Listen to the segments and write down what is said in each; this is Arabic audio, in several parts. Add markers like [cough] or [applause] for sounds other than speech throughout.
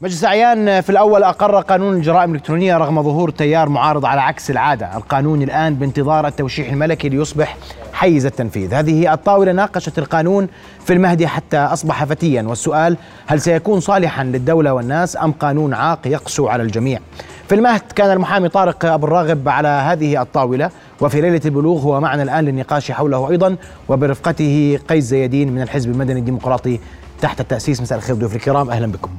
مجلس أعيان في الأول أقر قانون الجرائم الإلكترونية رغم ظهور تيار معارض على عكس العادة. القانون الآن بانتظار التوشيح الملكي ليصبح حيز التنفيذ. هذه الطاولة ناقشت القانون في المهدي حتى أصبح فتيا. والسؤال هل سيكون صالحا للدولة والناس أم قانون عاق يقسو على الجميع؟ في المهد كان المحامي طارق أبو الراغب على هذه الطاولة. وفي ليلة البلوغ هو معنا الآن للنقاش حوله أيضا. وبرفقته قيس زيدين من الحزب المدني الديمقراطي تحت التأسيس. مساء الخير ضيوف الكرام أهلا بكم.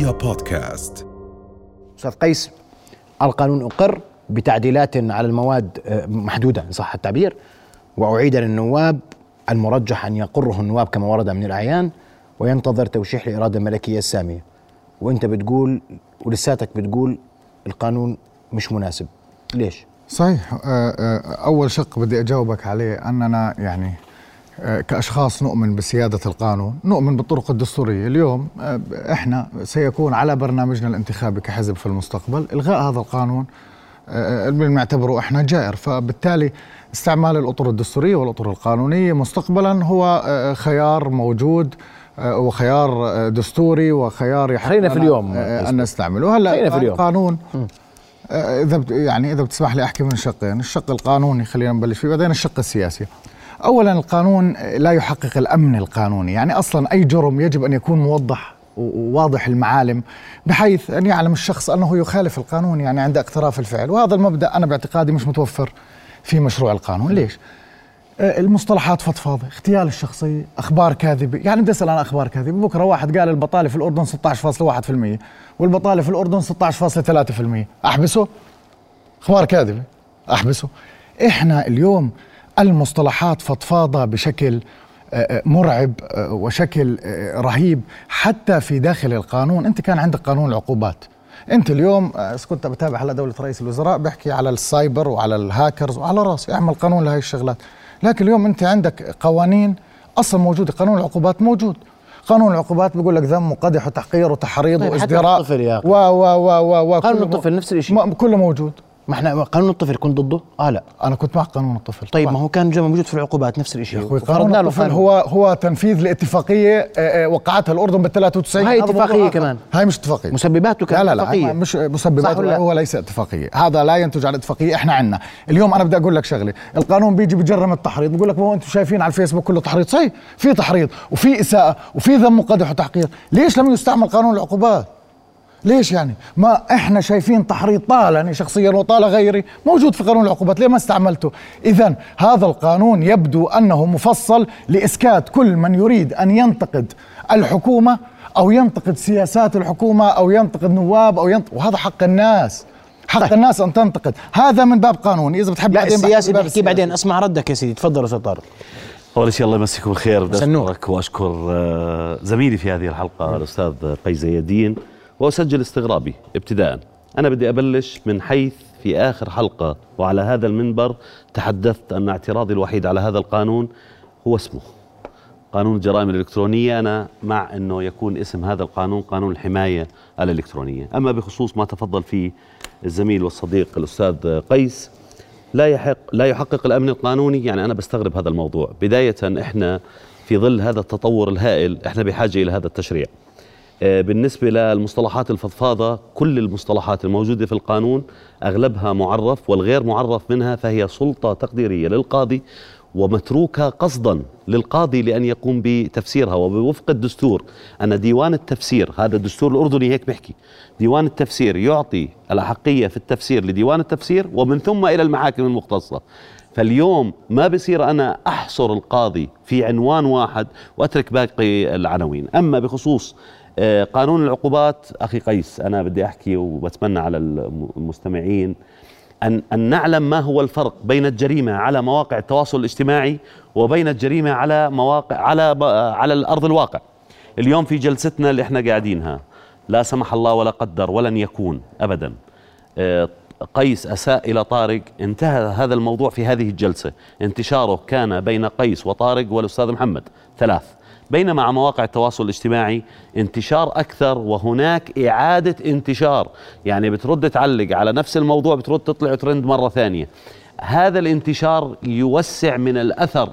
رؤيا بودكاست. أستاذ قيس القانون أقر بتعديلات على المواد آه، محدودة إن صح التعبير وأعيد للنواب المرجح أن يقره النواب كما ورد من الأعيان وينتظر توشيح الاراده الملكية السامية. وأنت بتقول ولساتك بتقول القانون مش مناسب. ليش؟ صحيح آه، آه، أول شق بدي أجاوبك عليه أننا يعني كأشخاص نؤمن بسيادة القانون نؤمن بالطرق الدستورية اليوم آه، إحنا سيكون على برنامجنا الانتخابي كحزب في المستقبل إلغاء هذا القانون آه، اللي بنعتبره إحنا جائر فبالتالي استعمال الأطر الدستورية والأطر القانونية مستقبلا هو آه، خيار موجود آه، وخيار آه، دستوري وخيار يحق خلينا في اليوم. آه، أن نستعمله هلأ في اليوم. القانون آه، إذا يعني إذا بتسمح لي أحكي من شقين، الشق القانوني خلينا نبلش فيه بعدين الشق السياسي. اولا القانون لا يحقق الأمن القانوني، يعني أصلا أي جرم يجب أن يكون موضح وواضح المعالم بحيث أن يعلم الشخص أنه يخالف القانون يعني عند اقتراف الفعل، وهذا المبدأ أنا باعتقادي مش متوفر في مشروع القانون، ليش؟ المصطلحات فضفاضة، اغتيال الشخصيه، أخبار كاذبة، يعني بدي أسأل عن أخبار كاذبة، بكرة واحد قال البطالة في الأردن 16.1% والبطالة في الأردن 16.3%، أحبسه؟ أخبار كاذبة، أحبسه؟ إحنا اليوم المصطلحات فضفاضة بشكل آه، آه، مرعب آه، وشكل رهيب حتى في داخل القانون، أنت كان عندك قانون العقوبات. أنت اليوم كنت بتابع هلا دولة رئيس الوزراء بيحكي على السايبر وعلى الهاكرز وعلى راسي اعمل قانون لهي الشغلات لكن اليوم أنت عندك قوانين أصلا موجودة قانون العقوبات موجود قانون العقوبات بيقول لك ذم وقدح وتحقير وتحريض طيب حتى وازدراء الطفل يا أخي. و و و و قانون الطفل نفس الشيء. كله موجود ما إحنا قانون الطفل كنت ضده؟ آه لا أنا كنت مع قانون الطفل طيب طبعاً. ما هو كان موجود في العقوبات نفس يا الشيء قانون الطفل قانون. هو هو تنفيذ لاتفاقيه آه، آه، وقعتها الأردن بال 93 هاي اتفاقية آخر. كمان. هاي مش اتفاقية مسبباته لا كانت لا لا اتفاقية. هاي مش صح مسببات ولا لا؟ هو ليس اتفاقية هذا لا ينتج عن اتفاقية إحنا عندنا اليوم أنا بدي أقول لك شغلة القانون بيجي بجرم التحريض بقول لك ما هو أنتم شايفين على الفيسبوك كله تحريض صحيح في تحريض وفي إساءة وفي ذم وقدح وتحقير ليش لم يستعمل قانون العقوبات ليش يعني؟ ما إحنا شايفين تحريض طالني شخصيا وطال غيري موجود في قانون العقوبات ليه ما استعملته؟ اذا هذا القانون يبدو أنه مفصل لإسكات كل من يريد أن ينتقد الحكومة أو ينتقد سياسات الحكومة أو ينتقد نواب أو ينتقد وهذا حق الناس. حق طيب. الناس أن تنتقد. هذا من باب قانوني إذا بتحب لا بعدين بحكي السياسي باب بنحكي بعدين. أسمع ردك يا سيدي. تفضل أستاذ طارق. أول شيء الله يمسيكم بالخير. بدي. أشكرك وأشكر آه، زميلي في هذه الحلقة الأستاذ قيس زيدين وأسجل استغرابي ابتداء. أنا بدي أبلش من حيث في آخر حلقة وعلى هذا المنبر تحدثت أن اعتراضي الوحيد على هذا القانون هو اسمه. قانون الجرائم الإلكترونية أنا مع أنه يكون اسم هذا القانون قانون الحماية الإلكترونية. أما بخصوص ما تفضل فيه الزميل والصديق الأستاذ قيس لا يحق لا يحقق الأمن القانوني يعني أنا بستغرب هذا الموضوع. بداية إحنا في ظل هذا التطور الهائل إحنا بحاجة إلى هذا التشريع. بالنسبة للمصطلحات الفضفاضة كل المصطلحات الموجودة في القانون أغلبها معرف والغير معرف منها فهي سلطة تقديرية للقاضي ومتروكة قصدا للقاضي لأن يقوم بتفسيرها وبوفق الدستور. أن ديوان التفسير هذا الدستور الأردني هيك بيحكي. ديوان التفسير يعطي الأحقية في التفسير لديوان التفسير ومن ثم إلى المحاكم المختصة. فاليوم ما بصير أنا أحصر القاضي في عنوان واحد وأترك باقي العناوين. أما بخصوص آه، قانون العقوبات أخي قيس أنا بدي أحكي وبتمنى على المستمعين أن أن نعلم ما هو الفرق بين الجريمة على مواقع التواصل الاجتماعي وبين الجريمة على مواقع على على الأرض الواقع. اليوم في جلستنا اللي إحنا قاعدينها. لا سمح الله ولا قدر ولن يكون أبدا. آه، قيس أساء إلى طارق. انتهى هذا الموضوع في هذه الجلسة. انتشاره كان بين قيس وطارق والأستاذ محمد. ثلاث. بينما على مواقع التواصل الاجتماعي انتشار أكثر وهناك إعادة انتشار. يعني بترد تعلق على نفس الموضوع بترد تطلع ترند مرة ثانية. هذا الانتشار يوسع من الأثر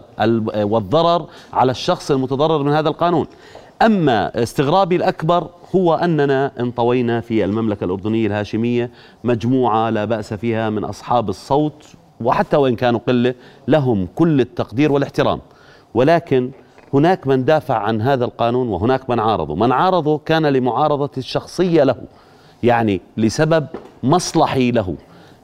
والضرر على الشخص المتضرر من هذا القانون. أما استغرابي الأكبر هو أننا انطوينا في المملكة الأردنية الهاشمية مجموعة لا بأس فيها من أصحاب الصوت وحتى وإن كانوا قلة لهم كل التقدير والإحترام. ولكن هناك من دافع عن هذا القانون وهناك من عارضه. من عارضه كان لمعارضة الشخصية له يعني لسبب مصلحي له.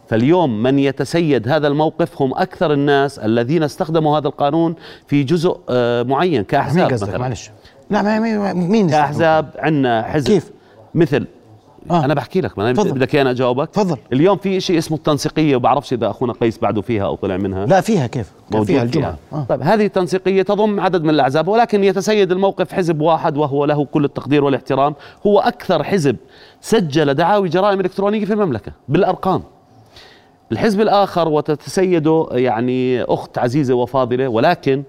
فاليوم من يتسيد هذا الموقف هم أكثر الناس الذين استخدموا هذا القانون في جزء آه، معين كأحزاب مين مثلا. معلش. لا مين كأحزاب عندنا حزب. كيف؟ مثل آه. أنا بحكي لك ما بدك أنا أجاوبك. تفضل. اليوم في شيء اسمه التنسيقية وبعرفش إذا أخونا قيس بعده فيها أو طلع منها. لا فيها كيف؟ موجود فيها الجمعة. فيها. آه. طيب هذه التنسيقية تضم عدد من الأحزاب ولكن يتسيد الموقف حزب واحد وهو له كل التقدير والاحترام. هو أكثر حزب سجل دعاوي جرائم إلكترونية في المملكة بالأرقام. الحزب الآخر وتتسيده يعني أخت عزيزة وفاضلة ولكن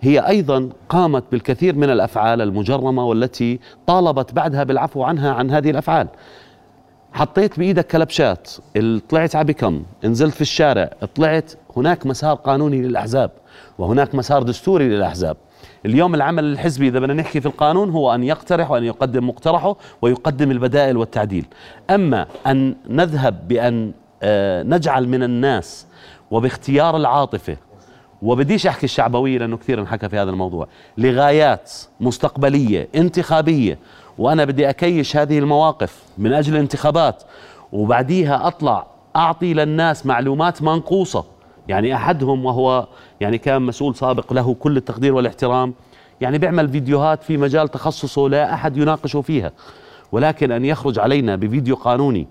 هي أيضا قامت بالكثير من الأفعال المجرمة والتي طالبت بعدها بالعفو عنها عن هذه الأفعال. حطيت بإيدك كلبشات طلعت على بكم نزلت في الشارع طلعت هناك مسار قانوني للأحزاب وهناك مسار دستوري للأحزاب. اليوم العمل الحزبي إذا بدنا نحكي في القانون هو أن يقترح وأن يقدم مقترحه ويقدم البدائل والتعديل. أما أن نذهب بأن آه، نجعل من الناس وباختيار العاطفة وبديش أحكي الشعبوية لأنه كثير انحكى في هذا الموضوع. لغايات مستقبلية انتخابية. وأنا بدي أكيش هذه المواقف من أجل الانتخابات. وبعديها أطلع أعطي للناس معلومات منقوصة. يعني أحدهم وهو يعني كان مسؤول سابق له كل التقدير والإحترام. يعني بيعمل فيديوهات في مجال تخصصه لا أحد يناقشه فيها. ولكن أن يخرج علينا بفيديو قانوني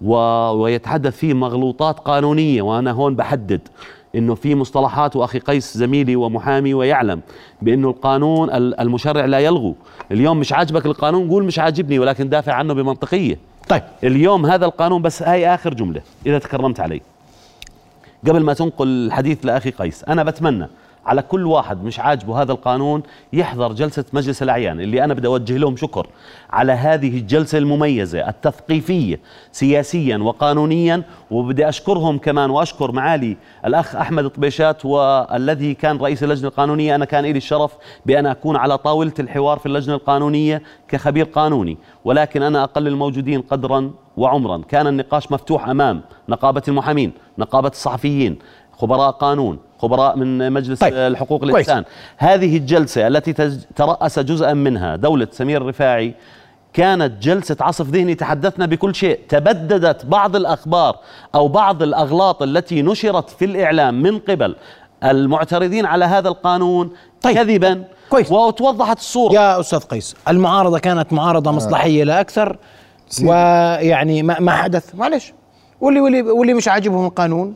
و... ويتحدث فيه مغلوطات قانونية وأنا هون بحدد. إنه في مصطلحات وأخي قيس زميلي ومحامي ويعلم بإنه القانون المشرع لا يلغو. اليوم مش عاجبك القانون قول مش عاجبني ولكن دافع عنه بمنطقية. طيب. اليوم هذا القانون بس هاي آخر جملة إذا تكرمت علي. قبل ما تنقل الحديث لأخي قيس أنا بتمنى على كل واحد مش عاجبه هذا القانون يحضر جلسة مجلس الأعيان اللي أنا بدي أوجه لهم شكر على هذه الجلسة المميزة التثقيفية سياسيا وقانونيا وبدي أشكرهم كمان وأشكر معالي الأخ أحمد طبيشات والذي كان رئيس اللجنة القانونية. أنا كان لي الشرف بأن أكون على طاولة الحوار في اللجنة القانونية كخبير قانوني ولكن أنا أقل الموجودين قدرا وعمرا. كان النقاش مفتوح أمام نقابة المحامين نقابة الصحفيين خبراء قانون خبراء من مجلس طيب. الحقوق الإنسان. كويس. هذه الجلسة التي ترأس جزءا منها دولة سمير الرفاعي كانت جلسة عصف ذهني تحدثنا بكل شيء. تبددت بعض الأخبار أو بعض الأغلاط التي نشرت في الإعلام من قبل. المعترضين على هذا القانون طيب. كذبا كويس. وتوضحت الصورة. يا أستاذ قيس المعارضة كانت معارضة مصلحية لا أكثر ويعني ما, ما حدث. معلش. واللي واللي واللي مش عاجبهم القانون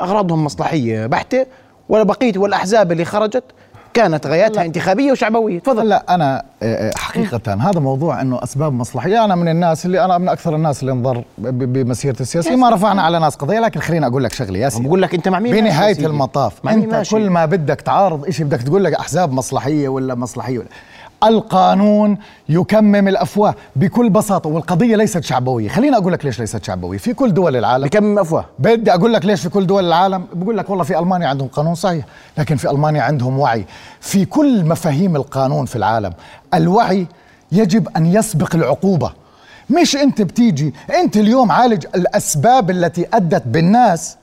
أغراضهم مصلحية بحتة. ولا بقية والاحزاب اللي خرجت كانت غاياتها انتخابية وشعبوية. تفضل. لا أنا آه، آه، حقيقة هذا موضوع إنه أسباب مصلحيه أنا من الناس اللي أنا من أكثر الناس اللي انضر بمسيرتي السياسية. ما رفعنا على ناس قضية لكن خليني أقول لك شغله ياسين بقول لك أنت مع مين؟ بنهاية المطاف. أنت ماشي. كل ما بدك تعارض شيء بدك تقول لك أحزاب مصلحية ولا مصلحية ولا. القانون يكمم الأفواه بكل بساطة والقضية ليست شعبوية. خليني أقول لك ليش ليست شعبوية. في كل دول العالم بكمم أفواه. بدي أقول لك ليش في كل دول العالم بقول لك والله في ألمانيا عندهم قانون صحيح لكن في ألمانيا عندهم وعي. في كل مفاهيم القانون في العالم الوعي يجب أن يسبق العقوبة. مش أنت بتيجي أنت اليوم عالج الأسباب التي أدت بالناس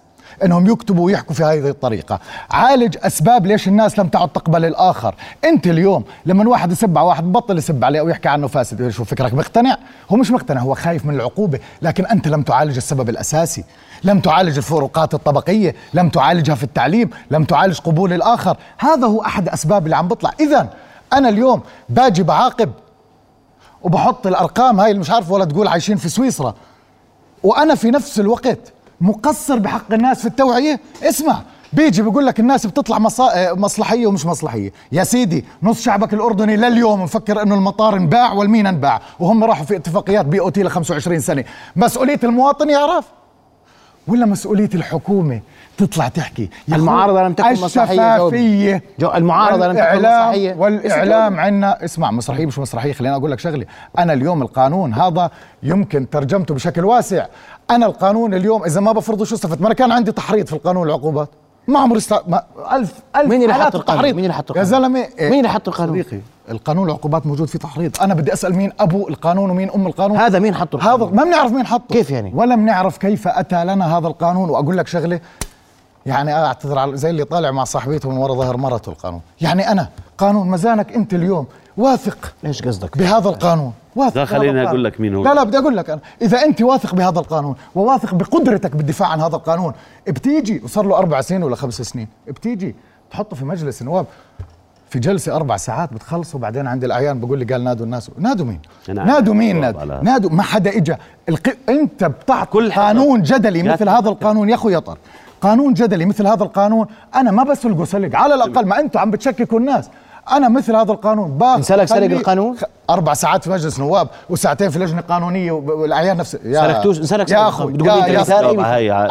انهم يكتبوا ويحكوا في هذه الطريقة. عالج اسباب ليش الناس لم تعد تقبل الآخر. انت اليوم لما واحد يسب على واحد بطل يسب عليه أو يحكي عنه فاسد شو فكرك مقتنع؟ هو مش مقتنع هو خايف من العقوبة لكن انت لم تعالج السبب الأساسي. لم تعالج الفروقات الطبقية لم تعالجها في التعليم لم تعالج قبول الآخر. هذا هو أحد أسباب اللي عم بطلع. اذا أنا اليوم باجي بعاقب وبحط الأرقام هاي اللي مش عارف ولا تقول عايشين في سويسرا وأنا في نفس الوقت مقصر بحق الناس في التوعية؟ اسمع بيجي بيقول لك الناس بتطلع مصا... مصلحية ومش مصلحية. يا سيدي نص شعبك الأردني لليوم مفكر إنه المطار انباع والمينا انباع وهم راحوا في اتفاقيات بي أو تي ل 25 سنة. مسؤولية المواطن يعرف ولا مسؤولية الحكومة تطلع تحكي؟ يا المعارضة أخوي، لم تكن مسرحية، الشفافية جو- المعارضة لم تكن والإعلام- مسرحية. والإعلام عندنا اسمع مسرحيه مش مسرحيه خليني أقول لك شغلة. أنا اليوم القانون هذا يمكن ترجمته بشكل واسع. أنا القانون اليوم إذا ما بفرضه شو استفدت ما أنا كان عندي تحريض في القانون العقوبات ما عمري است... ما... ألف ألف مين اللي حط القانون؟ مين اللي حط يا القانون؟ زلمة إيه؟ مين اللي حط القانون؟ صديقي القانون العقوبات موجود فيه تحريض أنا بدي أسأل مين أبو القانون ومين أم القانون هذا مين حطه هذا؟ ما بنعرف مين حطه كيف يعني؟ ولا بنعرف كيف أتى لنا هذا القانون وأقول لك شغلة يعني أعتذر على زي اللي طالع مع صاحبته من وراء ظهر مرته القانون يعني أنا قانون مزانك أنت اليوم واثق إيش قصدك؟ بهذا القانون واثق ده بهذا خليني. أقول لك مين هو. لا لا بدي أقول لك أنا إذا أنت واثق بهذا القانون وواثق بقدرتك بالدفاع عن هذا القانون بتيجي وصار له أربع سنين ولا خمس سنين بتيجي تحطه في مجلس النواب في جلسة أربع ساعات بتخلصوا بعدين عند الأعيان بقول لي قال نادوا الناس نادوا مين؟ نادوا مين نادوا؟ نادوا ما حدا اجى الق... أنت بتعطي. قانون جدلي مثل. هذا القانون يا اخو يطر قانون جدلي مثل هذا القانون أنا ما بسلقه سلق على الأقل ما أنتم عم بتشككوا الناس أنا مثل هذا القانون باخذ انسلق سلق القانون؟ أربع ساعات في مجلس نواب وساعتين في لجنة قانونية والأعيان نفس يا سلكتوش- سلك يا القانون. أخوي بتقول يا- مثال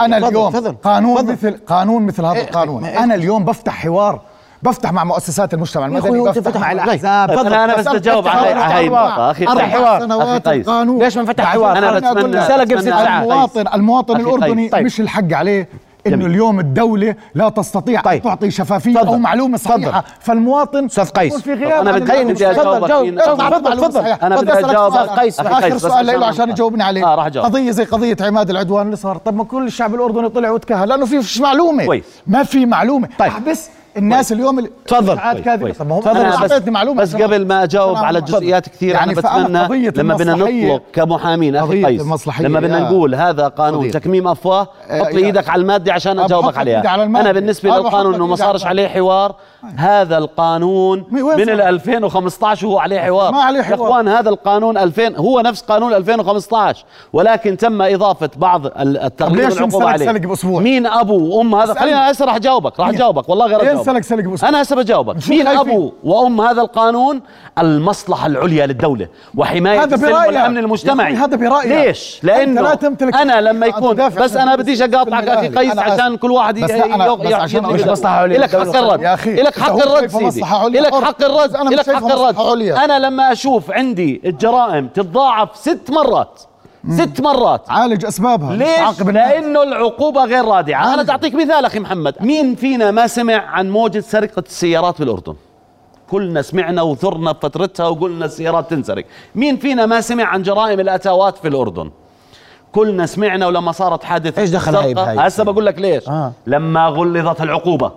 أنا اليوم تفضل. قانون تفضل. مثل قانون مثل هذا إيه، القانون إيه، أنا اليوم بفتح حوار بفتح مع مؤسسات المجتمع المدني بفتح فتح مع الاحزاب طيب، تفضل. أنا- أنا بس فتح على- حوار. هاي قيس. سنوات أخي قيس. القانون ليش ما نفتح بعد حوار؟ أقول بتمنى-. سلق بست ساعات. المواطن المواطن قيس. الأردني طيب. مش الحق عليه إنه جميل. اليوم الدولة لا تستطيع طيب. ان تعطي شفافية تفضل. أو معلومة صحيحة فالمواطن أستاذ قيس. في غياب عن بدي- بدي. أجاوبك تفضل، تفضل،. أنا بدي أخي قيس، بس سؤال له عشان. تجاوبني عليه آه، راح. قضية زي قضية عماد العدوان اللي صار طب ما كل الشعب الأردني طلع وتكهل لأنه في فيش معلومة كويس. ما في معلومة طيب. أحبس الناس اليوم اللي تفضل. كاذبة كويس. طب ما هو أنا بس, معلومة بس قبل ما أجاوب على. جزئيات كثيرة يعني فأنا بتمنى لما بدنا نطلق كمحامين قضية قيس لما بدنا يا نقول هذا قانون. تكميم أفواه آه، حط لي يا- إيدك على المادة عشان حط عليها على بالنسبة أب للقانون إنه ما صارش عليه حوار هذا القانون من صار؟ ال 2015 وهو عليه حوار ما عليه يا حوار. إخوان هذا القانون 2000 هو نفس قانون 2015 ولكن تم إضافة بعض ال- التغليظ ليش العقوبه ينسلك عليه؟ مين أبو وام هذا. خلينا هسه راح اجاوبك راح؟ اجاوبك والله غير اجاوبك سلك بأسبوع؟ أنا هسه بجاوبك مين؟ أبو وأم هذا القانون المصلحة العليا للدولة وحماية السلم. والأمن المجتمعي هذا برأيك. ليش لأنه لا تمتلك أنا لما يكون بس أنا بديش اقاطعك أخي. قيس. عشان كل واحد بس ي- بس عشان مش. مصلحة عليا. إلك حق الرد يا أخي، إلك حق الرد سيدي حر. حق الرد إلك شايفه حق الرد. أنا لما أشوف عندي الجرائم تتضاعف ست مرات ست مرات عالج أسبابها ليش؟ عاقب الناس. لأنه العقوبة غير رادعة، أنا عالج. بدي اعطيك مثال أخي محمد، مين فينا ما سمع عن موجة سرقة السيارات بالاردن؟ كلنا سمعنا وثرنا بفترتها وقلنا السيارات تنسرق، مين فينا ما سمع عن جرائم الأتاوات في الأردن؟ كلنا سمعنا ولما صارت حادثة إيش دخل هاي؟ هسه بقول لك ليش؟ آه. لما غلظت العقوبة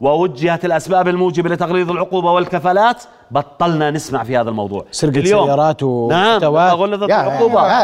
ووجهت الأسباب الموجبة لتغليظ العقوبة والكفالات بطلنا نسمع في هذا الموضوع سرقة اليوم- سيارات و- نعم غلظت يا-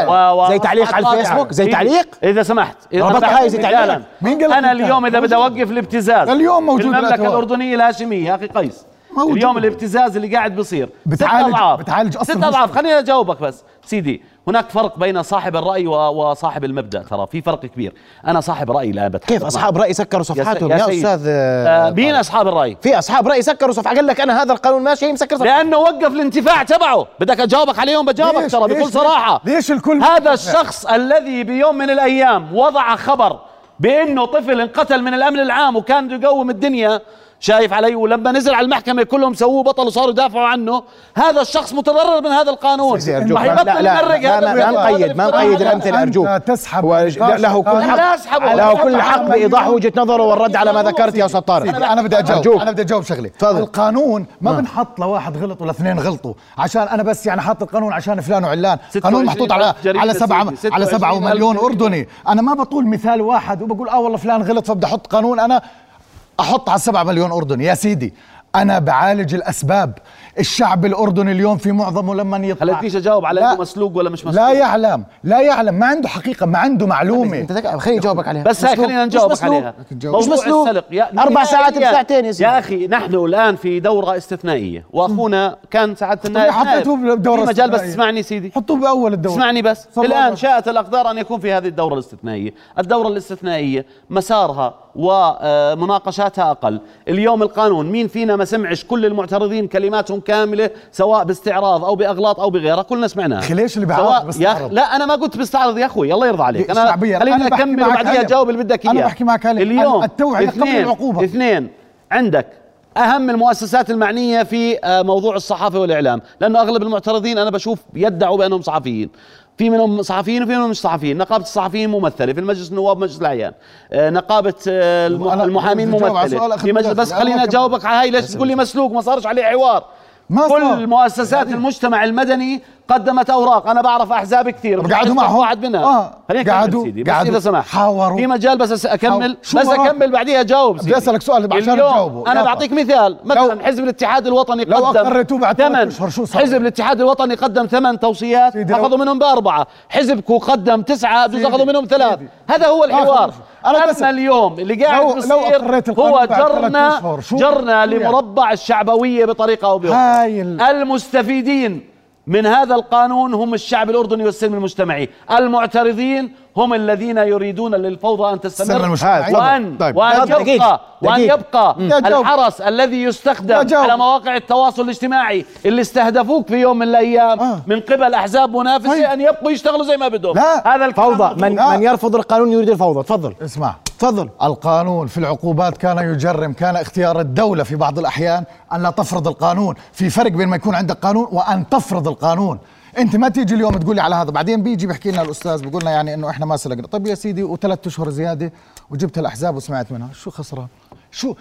و- و- زي تعليق على الفيسبوك؟ زي تعليق؟ إذا سمحت سمحت هاي زي. تعليق؟ مين قال لك أنا انت؟ اليوم إذا بدي. أوقف الابتزاز اليوم موجود في المملكة الأتواء. الأردنية الهاشمية يا أخي قيس موجود. اليوم الابتزاز اللي قاعد بيصير بتعالج- ست أضعاف بتعالج ست أضعاف. خليني أجاوبك بس سيدي هناك فرق بين صاحب الرأي و- وصاحب المبدأ ترى في فرق كبير. أنا صاحب رأي لا بتحدث كيف؟ معك. أصحاب رأي سكروا يا صفحاتهم؟ يا, سيد. أستاذ آه، مين أصحاب الرأي؟ في أصحاب رأي سكروا صفحة قال لك أنا هذا القانون ماشي هي مسكر صفحه لأنه وقف الانتفاع تبعه. بدك أجاوبك عليهم بجاوبك ترى بكل صراحة. ليش الكل هذا الشخص الذي بيوم من الأيام وضع خبر بأنه طفل انقتل من الأمن العام وكان يقوم الدنيا شايف علي ولما نزل على المحكمة كلهم سووه بطل وصاروا يدافعوا عنه هذا الشخص متضرر من هذا القانون سيدي أرجوك ما لا يبطل لا لا يمرق ما, هذا. نقيد ما نقيد أنت أرجوك تسحب له كل. حق. له كل أنا حق أنا مليون. وجهة نظره والرد على ما ذكرت يا أستاذ طارق أنا بدي أجاوب أرجوك. أنا بدي أجاوب شغله تفضل. القانون ما بنحط لواحد غلط ولا اثنين غلطوا عشان أنا بس يعني حاط القانون عشان فلان وعلان 26 قانون محطوط على على سبعة على 26 سبعة ألف مليون جريمة. أردني أنا ما بطول مثال واحد وبقول آه والله فلان غلط فبدي أحط قانون أنا أحط على السبعة مليون اردني يا سيدي أنا بعالج الأسباب الشعب الأردني اليوم في معظمه لما يطلع خلتنيش اجاوب على لا. إنه مسلوق ولا مش مسلوق لا يعلم لا يعلم ما عنده حقيقة ما عنده معلومة أنت ذك- خليني أجاوبك عليها بس هاي. خلينا نجاوبك. عليها. مش موضوع مسلوق. السلق يا- أربع ساعات. بساعتين يا. يا أخي نحن الآن في دورة استثنائية وأخونا كان سعاده النائب. بالدورة في مجال بس. اسمعني سيدي حطوه بأول الدورة اسمعني بس عليه شاءت الأقدار أن يكون في هذه الدورة الاستثنائية الدورة الاستثنائية مسارها ومناقشاتها أقل اليوم القانون مين فينا ما سمعش كل المعترضين كلماتهم كاملة سواء باستعراض أو بأغلاط أو بغيرها كلنا سمعناها ليش اللي يا بيستعرض؟ لا أنا ما قلت بستعرض يا أخوي الله يرضى عليك أنا. خليني أكمل معك وبعديها هلا. جاوب اللي بدك اياه أنا بحكي معك هلا. اليوم التوعية قبل اثنين العقوبة. اثنين عندك أهم المؤسسات المعنية في آه، موضوع الصحافة والإعلام لأنه أغلب المعترضين أنا بشوف يدعوا بأنهم صحفيين في منهم صحفيين وفي منهم مش صحفيين. نقابة الصحفيين ممثلة في المجلس النواب مجلس الأعيان. آه، نقابة آه، المحامين ممثلة. في مجلس. بس خليني أجاوبك على هاي ليش تقول لي مسلوق؟ ما صارش عليه حوار. ما صار. كل مؤسسات المجتمع المدني قدمت أوراق أنا بعرف أحزاب كثير قعدوا معهم؟ واحد منها آه. أكمل قعدوا- قعدوا إذا سمحت حاوروا. في مجال بس أكمل بس؟ أكمل بعديها جاوب بدي أسألك سؤال عشان تجاوبه. أنا. بعطيك مثال مثلا لو- حزب الاتحاد الوطني لو قدم أقريتوه بعد ثمان شو صار؟ حزب الاتحاد الوطني قدم ثمان توصيات لو- أخذوا منهم بأربعة حزبكم قدم تسعة بجوز. أخذوا منهم ثلاث. هذا هو الحوار أنا أما اليوم اللي قاعد لو- القانون هو جرنا جرنا؟ لمربع الشعبوية بطريقة أو بأخرى المستفيدين من هذا القانون هم الشعب الأردني والسلم المجتمعي، المعترضين هم الذين يريدون للفوضى أن السلم تستمر. وان طيب. وأن دقيقة. يبقى وأن دقيقة. يبقى. الحرس الذي يستخدم. على مواقع التواصل الاجتماعي اللي استهدفوك في يوم من الأيام آه. من قبل أحزاب منافسة طيب. أن يبقوا يشتغلوا زي ما بدهم. هذا الكلام فوضى من. من يرفض القانون يريد الفوضى تفضل اسمع تفضل. القانون في العقوبات كان يجرم كان اختيار الدولة في بعض الأحيان أن لا تفرض القانون. في فرق بين ما يكون عندك قانون وأن تفرض القانون. أنت ما تيجي اليوم تقول لي على هذا بعدين بيجي بيحكي لنا الأستاذ بيقول لنا يعني إنه إحنا ما سلقنا. طيب يا سيدي وثلاث أشهر زيادة وجبت الأحزاب وسمعت منها. شو خسران؟ شو؟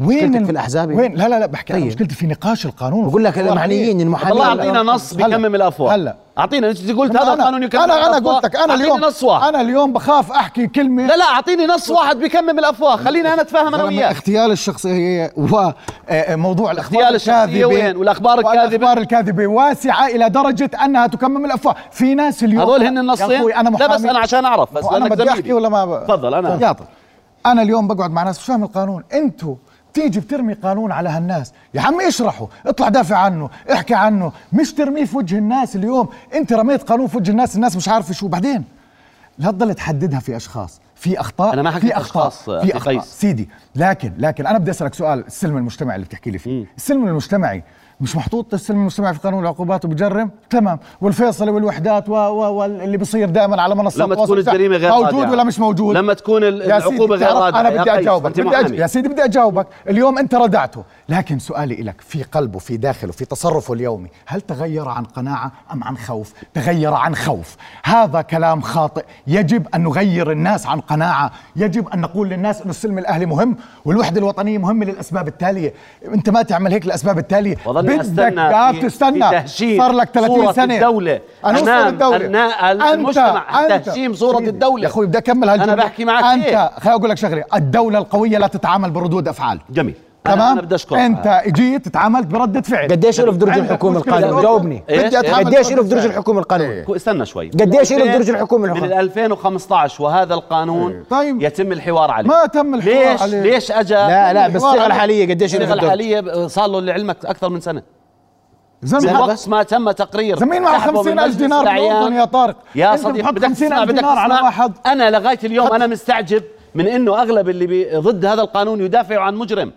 وين في الأحزاب؟ وين لا لا لا بحكي طيب. طيب. مشكلتي في نقاش القانون بقول لك المعنيين المحامين الله اعطينا نص هلا. بكمم الأفواه هلا. أعطينا أنت قلت هذا القانون يكمم أنا أنا. قلت لك أنا اليوم نص واحد أنا اليوم بخاف أحكي كلمة لا لا أعطيني نص واحد بكمم الأفواه خلينا أنا أتفاهم أنا وياك اغتيال الشخصية وموضوع الأخبار اغتيال الشخصية الكاذبة وين؟ والأخبار الكاذبة؟ والأخبار الكاذبة واسعة إلى درجة أنها تكمم الأفواه في ناس اليوم هذول هن يا النصين أنا لا بس أنا عشان أعرف بس لأنك بدي. أحكي ولا ما. تفضل أنا ياطل أنا اليوم بقعد مع ناس مش فاهم القانون أنتوا تيجي بترمي قانون على هالناس. يا عمي اشرحه اطلع دافع عنه احكي عنه. مش ترميه في وجه الناس اليوم. انت رميت قانون في وجه الناس الناس مش عارفة شو. بعدين لا تضل تحددها في أشخاص في أخطاء أنا ما حكيت في أخطاء أشخاص، أخي في أخطاء. قيس. سيدي لكن لكن أنا بدي أسألك سؤال السلم المجتمعي اللي بتحكي لي فيه. السلم المجتمعي مش محطوط السلم المجتمعي في قانون العقوبات وبجرم تمام. والفيصلي والوحدات و- و- واللي بيصير دائما على منصات لما تكون الجريمة غير موجود رادعة. ولا مش موجود؟ لما تكون ال- يا سيدي العقوبة غير رادعة. أنا بدي أجاوبك بدي. أج... يا سيدي بدي أجاوبك. اليوم أنت ردعته. لكن سؤالي لك في قلبه في داخله في تصرفه اليومي هل تغير عن قناعة أم عن خوف؟ تغير عن خوف. هذا كلام خاطئ. يجب أن نغير الناس عن قناعة. يجب أن نقول للناس إنه السلم الأهلي مهم والوحدة الوطنية مهمة للأسباب التالية. أنت ما تعمل هيك الاسباب التالية. بدك في- تستنى. صار لك 30 صورة سنة. أوصل أمام الدولة. النا- أنت- المجتمع، أنت- تهشيم صورة سيدي، الدولة. يا أخوي بدي أكمل هالجملة. أنا بحكي معك أنت. خليني أقول لك شغلة. الدولة القوية لا تتعامل بردود أفعال. جميل. تمام؟ أنا بدي أنت جيت تعاملت بردة فعل. قديش له في درج الحكومة مشكلة القانون بالأردن. جاوبني. قديش له في درج. الحكومة القانون إيه. كو- استنى شوي. قديش له من بدرجة الحكومة من الحكومة؟ 2015 وهذا القانون طيب. يتم الحوار عليه. ما تم الحوار ليش؟ عليه. ليش اجى لا لا بالصيغه الحالية قديش له في الصيغه الحالية صار له لعلمك أكثر من سنة. من زلمه وقت ما تم تقرير. زمين معه سحبه من 50 ألف مجلس دينار الأعيان. بالأردن يا طارق. يا صديقي بدك 50 تسمع بدك دينار على تسمع. واحد. أنا لغاية اليوم أنا مستعجب من إنه أغلب اللي ضد هذا القانون يدافعوا عن مجرم.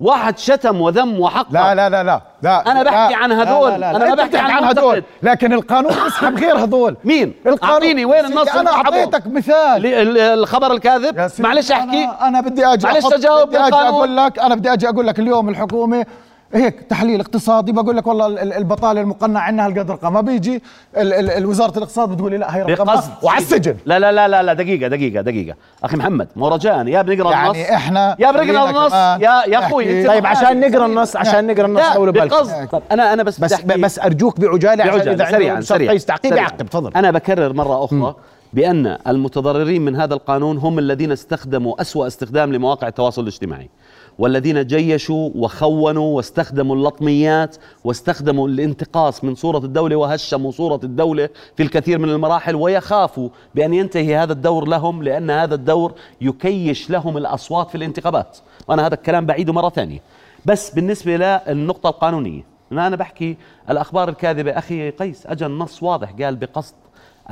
واحد شتم وذم وحقق لا لا لا لا لا أنا بحكي لا، عن هذول. لا، لا، لا. أنا ما بحكي عن عن هذول. لكن القانون يسحب غير هذول مين؟ القانون أعطيني وين النص أنا؟ أعطيتك مثال الخبر الكاذب معلش أحكي أنا, أنا بدي أجي معلش تجاوب بدي أجي. أقول لك أنا بدي أجي أقول لك اليوم الحكومة هيك تحليل اقتصادي بقول لك والله ال- ال- البطالة المقنعة عندنا هالقد رقمها بيجي ال- ال- ال- وزارة الاقتصاد بتقول لي لا هي رقمها بقصد. وعلى السجن لا لا لا لا لا دقيقة دقيقة دقيقة. أخي محمد مو رجاء يا بنقرأ النص. يعني إحنا يا بنقرأ النص. يا يا. أنت طيب عشان. نقرأ النص عشان نقرأ النص بالكم بقصد. طب أنا أنا بس بس بس أرجوك بعجالة عشان بعجالة إذا سريعا سريعا. قيس تعقيب. يعقب تفضل. أنا بكرر مرة أخرى بأن المتضررين من هذا القانون هم الذين استخدموا أسوأ استخدام لمواقع التواصل الاجتماعي. والذين جيشوا وخونوا واستخدموا اللطميات واستخدموا الانتقاص من صورة الدولة وهشموا صورة الدولة في الكثير من المراحل ويخافوا بأن ينتهي هذا الدور لهم لأن هذا الدور يكيش لهم الأصوات في الانتخابات. وأنا هذا الكلام بعيده مرة ثانية. بس بالنسبة للنقطة القانونية أنا بحكي الأخبار الكاذبة. أخي قيس أجى النص واضح قال بقصد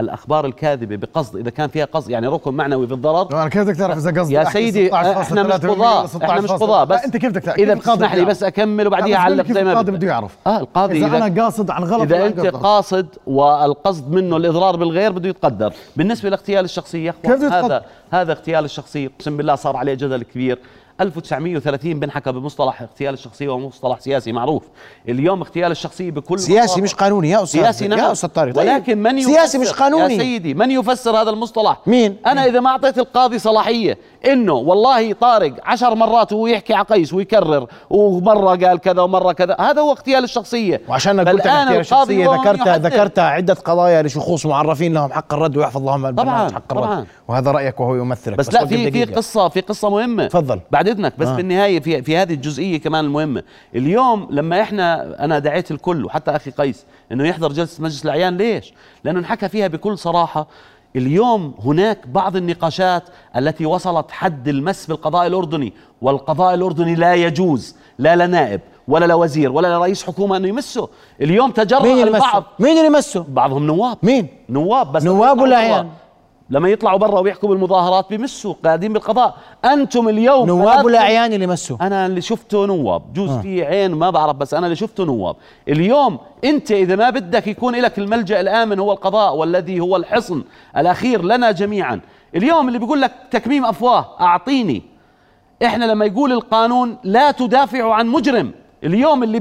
الأخبار الكاذبة بقصد إذا كان فيها قصد يعني ركن معنوي في الضرر أنا كيف بدك تعرف إذا قصدي يا سيدي 16.3% إحنا مش قضاء إحنا مش 16.3. قضاء بس أنت كيف بدك تعرف؟ إذا بتسمح لي بس أكمل وبعديها؟ أعلق زي ما القاضي. بده يعرف آه القاضي إذا أنا قاصد عن غلط إذا أنت قصد. قاصد والقصد منه الإضرار بالغير بده يتقدر بالنسبة لاغتيال الشخصية كيف هذا؟ هذا اغتيال الشخصية أقسم بالله صار عليه جدل كبير 1930 بنحكى بمصطلح اغتيال الشخصية ومصطلح سياسي معروف اليوم اغتيال الشخصية بكل سياسي مش قانوني يا أستاذ سياسي نعم يا أستاذ طارق طيب. ولكن من يفسر سياسي مش قانوني يا سيدي من يفسر هذا المصطلح مين؟ أنا إذا ما أعطيت القاضي صلاحية إنه والله طارق عشر مرات وهو يحكي على قيس ويكرر ومرة قال كذا ومرة كذا هذا هو اغتيال الشخصية وعشان قلت القاضي الشخصية ذكرت. ذكرت عدة قضايا لشخوص معرفين لهم حق الرد ويحفظ لهم طبعاً، حق الرد طبعاً. وهذا رأيك وهو يمثلك بس لا وقف في في. قصه في قصة مهمة تفضل. اذنك بس آه. بالنهاية في في هذه الجزئية كمان المهمة اليوم لما إحنا أنا دعيت الكل وحتى أخي قيس إنه يحضر جلسة مجلس الأعيان ليش لأنه انحكى فيها بكل صراحة اليوم هناك بعض النقاشات التي وصلت حد المس بالقضاء الأردني والقضاء الأردني لا يجوز لا لنائب ولا لوزير ولا لرئيس حكومة إنه يمسه اليوم تجرأ مين البعض؟ مين اللي مسه؟ بعضهم نواب مين؟ نواب بس نواب ولا عيان؟ لما يطلعوا برا ويحكوا بالمظاهرات بيمسوا قاعدين بالقضاء. أنتم اليوم نواب ولا ثلاثة- اعيان اللي مسوا؟ أنا اللي شفته نواب. جوز آه. في عين ما بعرف بس أنا اللي شفته نواب. اليوم أنت إذا ما بدك يكون لك الملجأ الآمن هو القضاء والذي هو الحصن الأخير لنا جميعا. اليوم اللي بيقول لك تكميم أفواه أعطيني. إحنا لما يقول القانون لا تدافعوا عن مجرم. اليوم اللي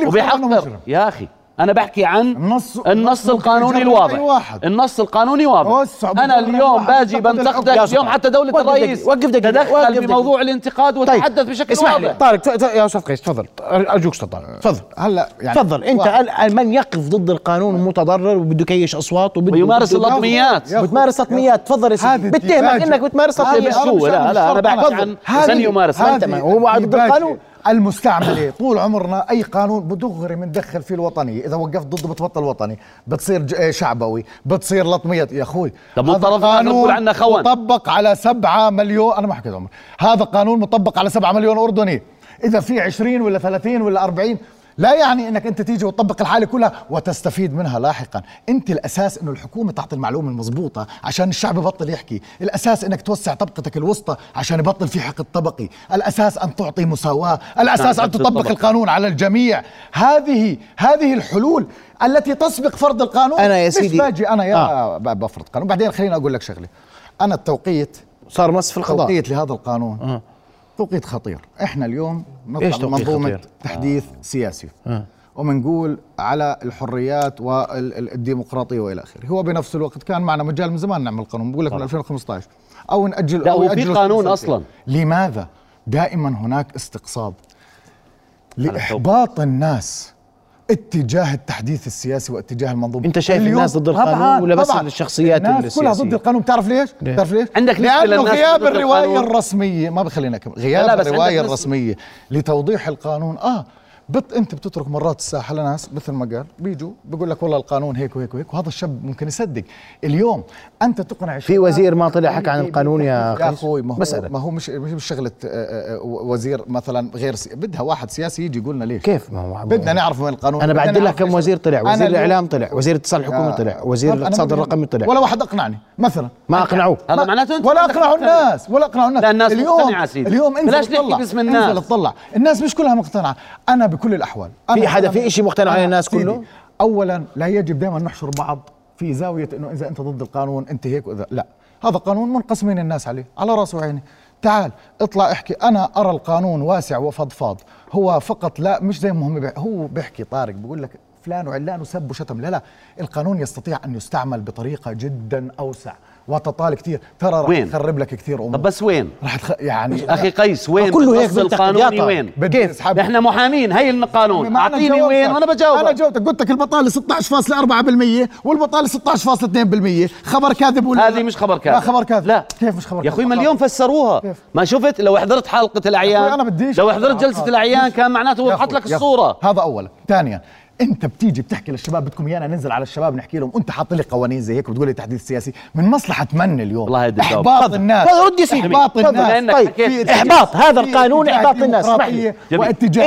اللي بيختار عنه وبيحقر؟ يا أخي أنا بحكي عن النص- النص القانوني الواضح. النص القانوني واضح. أنا اليوم واحد باجي بنتقدك. اليوم حتى دولة وقف دقيقة، الرئيس وقف دقيقة، وقف تدخل دقيقة. بموضوع الانتقاد وتحدث بشكل اسمح واضح. طارق ت- ت- يا أستاذ قيس تفضل. أرجوك أستاذ طارق. تفضل. هلا يعني تفضل. أنت من يقف ضد القانون متضرر وبده يكيش أصوات وبده ويمارس وبده- اللطميات بتمارس لطميات تفضل يا سيدي. بتهمك. إنك بتمارس هذه لطميات لا لا أنا. بحكي. عن انسان يمارس هو ضد الديباجة القانون. المستعملة. طول عمرنا أي قانون بدغري بندخل فيه الوطنية. إذا وقفت ضده بتبطل وطني بتصير آه، شعبوي بتصير لطمية. يا أخوي طب هذا قانون عنا خون. مطبق على سبعة مليون. أنا ما حكيت عمر هذا قانون مطبق على سبعة مليون أردني. إذا في 20 ولا 30 ولا 40 لا يعني إنك أنت تيجي وتطبق الحالة كلها وتستفيد منها لاحقا. أنت الأساس إنه الحكومة تعطي المعلومة المضبوطة عشان الشعب يبطل يحكي. الأساس إنك توسع طبقتك الوسطى عشان يبطل في حقد طبقي. الأساس أن تعطي مساواة. الأساس نعم، أن تطبق. القانون على الجميع. هذه هذه الحلول التي تسبق فرض القانون. أنا يا مش سيدي- باجي أنا يا. آه. بفرض قانون بعدين خليني أقول لك شغلة. أنا التوقيت صار مس في القضاء. توقيت لهذا القانون آه. توقيت خطير. إحنا اليوم نطلع منظومة خطير؟ تحديث سياسي. آه. ومنقول على الحريات والديمقراطيه وإلى آخره. هو بنفس الوقت كان معنا مجال من زمان نعمل قانون. بقول لك من 2015 أو ناجل أو يأجلوا قانون. أصلاً. لماذا دائما هناك استقصاد لإحباط الناس. اتجاه التحديث السياسي واتجاه المنظومة أنت شايف الناس ضد القانون طبعاً ولا بس طبعاً. الشخصيات الناس كلها ضد؟ القانون بتعرف ليش؟ ليه؟ بتعرف ليش؟ عندك نسبة لأنه غياب الرواية؟ الرسمية ما بخلينا غياب الرواية الرسمية لتوضيح القانون آه بت انت بتترك مرات الساحة لناس مثل ما قال بيجوا بيقول لك والله القانون هيك وهيك وهيك وهذا الشاب ممكن يصدق. اليوم أنت تقنع في وزير ما طلع حكى عن القانون يا يا؟ أخوي ما هو مسألة. ما هو مش مش شغله آه، آه، وزير مثلا غير سي... بدها واحد سياسي يجي يقول لنا ليش؟ كيف؟ ما هو بدنا نعرف من القانون. أنا بعدل لك كم وزير طلع. وزير الإعلام طلع. وزير الاتصال الحكومي طلع. وزير الاقتصاد الرقمي طلع. ولا واحد أقنعني. مثلا. ما أقنعوه. هذا معناته أنت ولا أقنعوا. الناس ولا أقنعوا الناس. لا، الناس اليوم مقتنعة سيدي. اليوم انزل بلاش نحكي باسم الناس. انزل اطلع الناس مش كلها مقتنعة. أنا بكل الأحوال. في حدا في شيء مقتنع عليه الناس كله؟ اولا لا يجب دائما نحشر بعض في زاوية إنه إذا أنت ضد القانون أنت هيك واذا لا. هذا قانون منقسمين الناس عليه على راسي وعيني تعال اطلع احكي. أنا أرى القانون واسع وفضفاض. هو فقط لا مش زي ما هم بيح- هو بيحكي طارق بيقول لك فلان وعلان وسب وشتم. لا لا. القانون يستطيع أن يستعمل بطريقة جدا أوسع. وتطال كثير. ترى راح وين؟ تخرب لك كثير أمور. طب بس وين؟ راح تخ... يعني أخي قيس وين؟ كله هيك القانوني وين؟ أسحب- إحنا محامين هي القانون. أعطيني. وين؟ وأنا أنا بجاوبك. جاوبتك. قلت لك البطالة 16.4% والبطالة 16.2% خبر كاذب ولا هذه مش خبر كاذب. لا خبر كاذب. لا. كيف مش خبر يا أخوي كاذب؟ مليون فسروها. كيف؟ ما شفت؟ لو حضرت حلقة يا الاعيان أنا بديش لو حضرت جلسة حلقات. الأعيان كان معناته وضحت لك الصورة. هذا اولا ثانيا انت بتيجي بتحكي للشباب بدكم إيانا ننزل على الشباب نحكي لهم أنت حاط لي قوانين زي هيك وبتقول لي تحديث سياسي من مصلحة من اليوم والله هيدي. إحباط. الناس رد يا سيدي. إحباط. الناس طيب إحباط هذا القانون إحباط الناس اسمح لي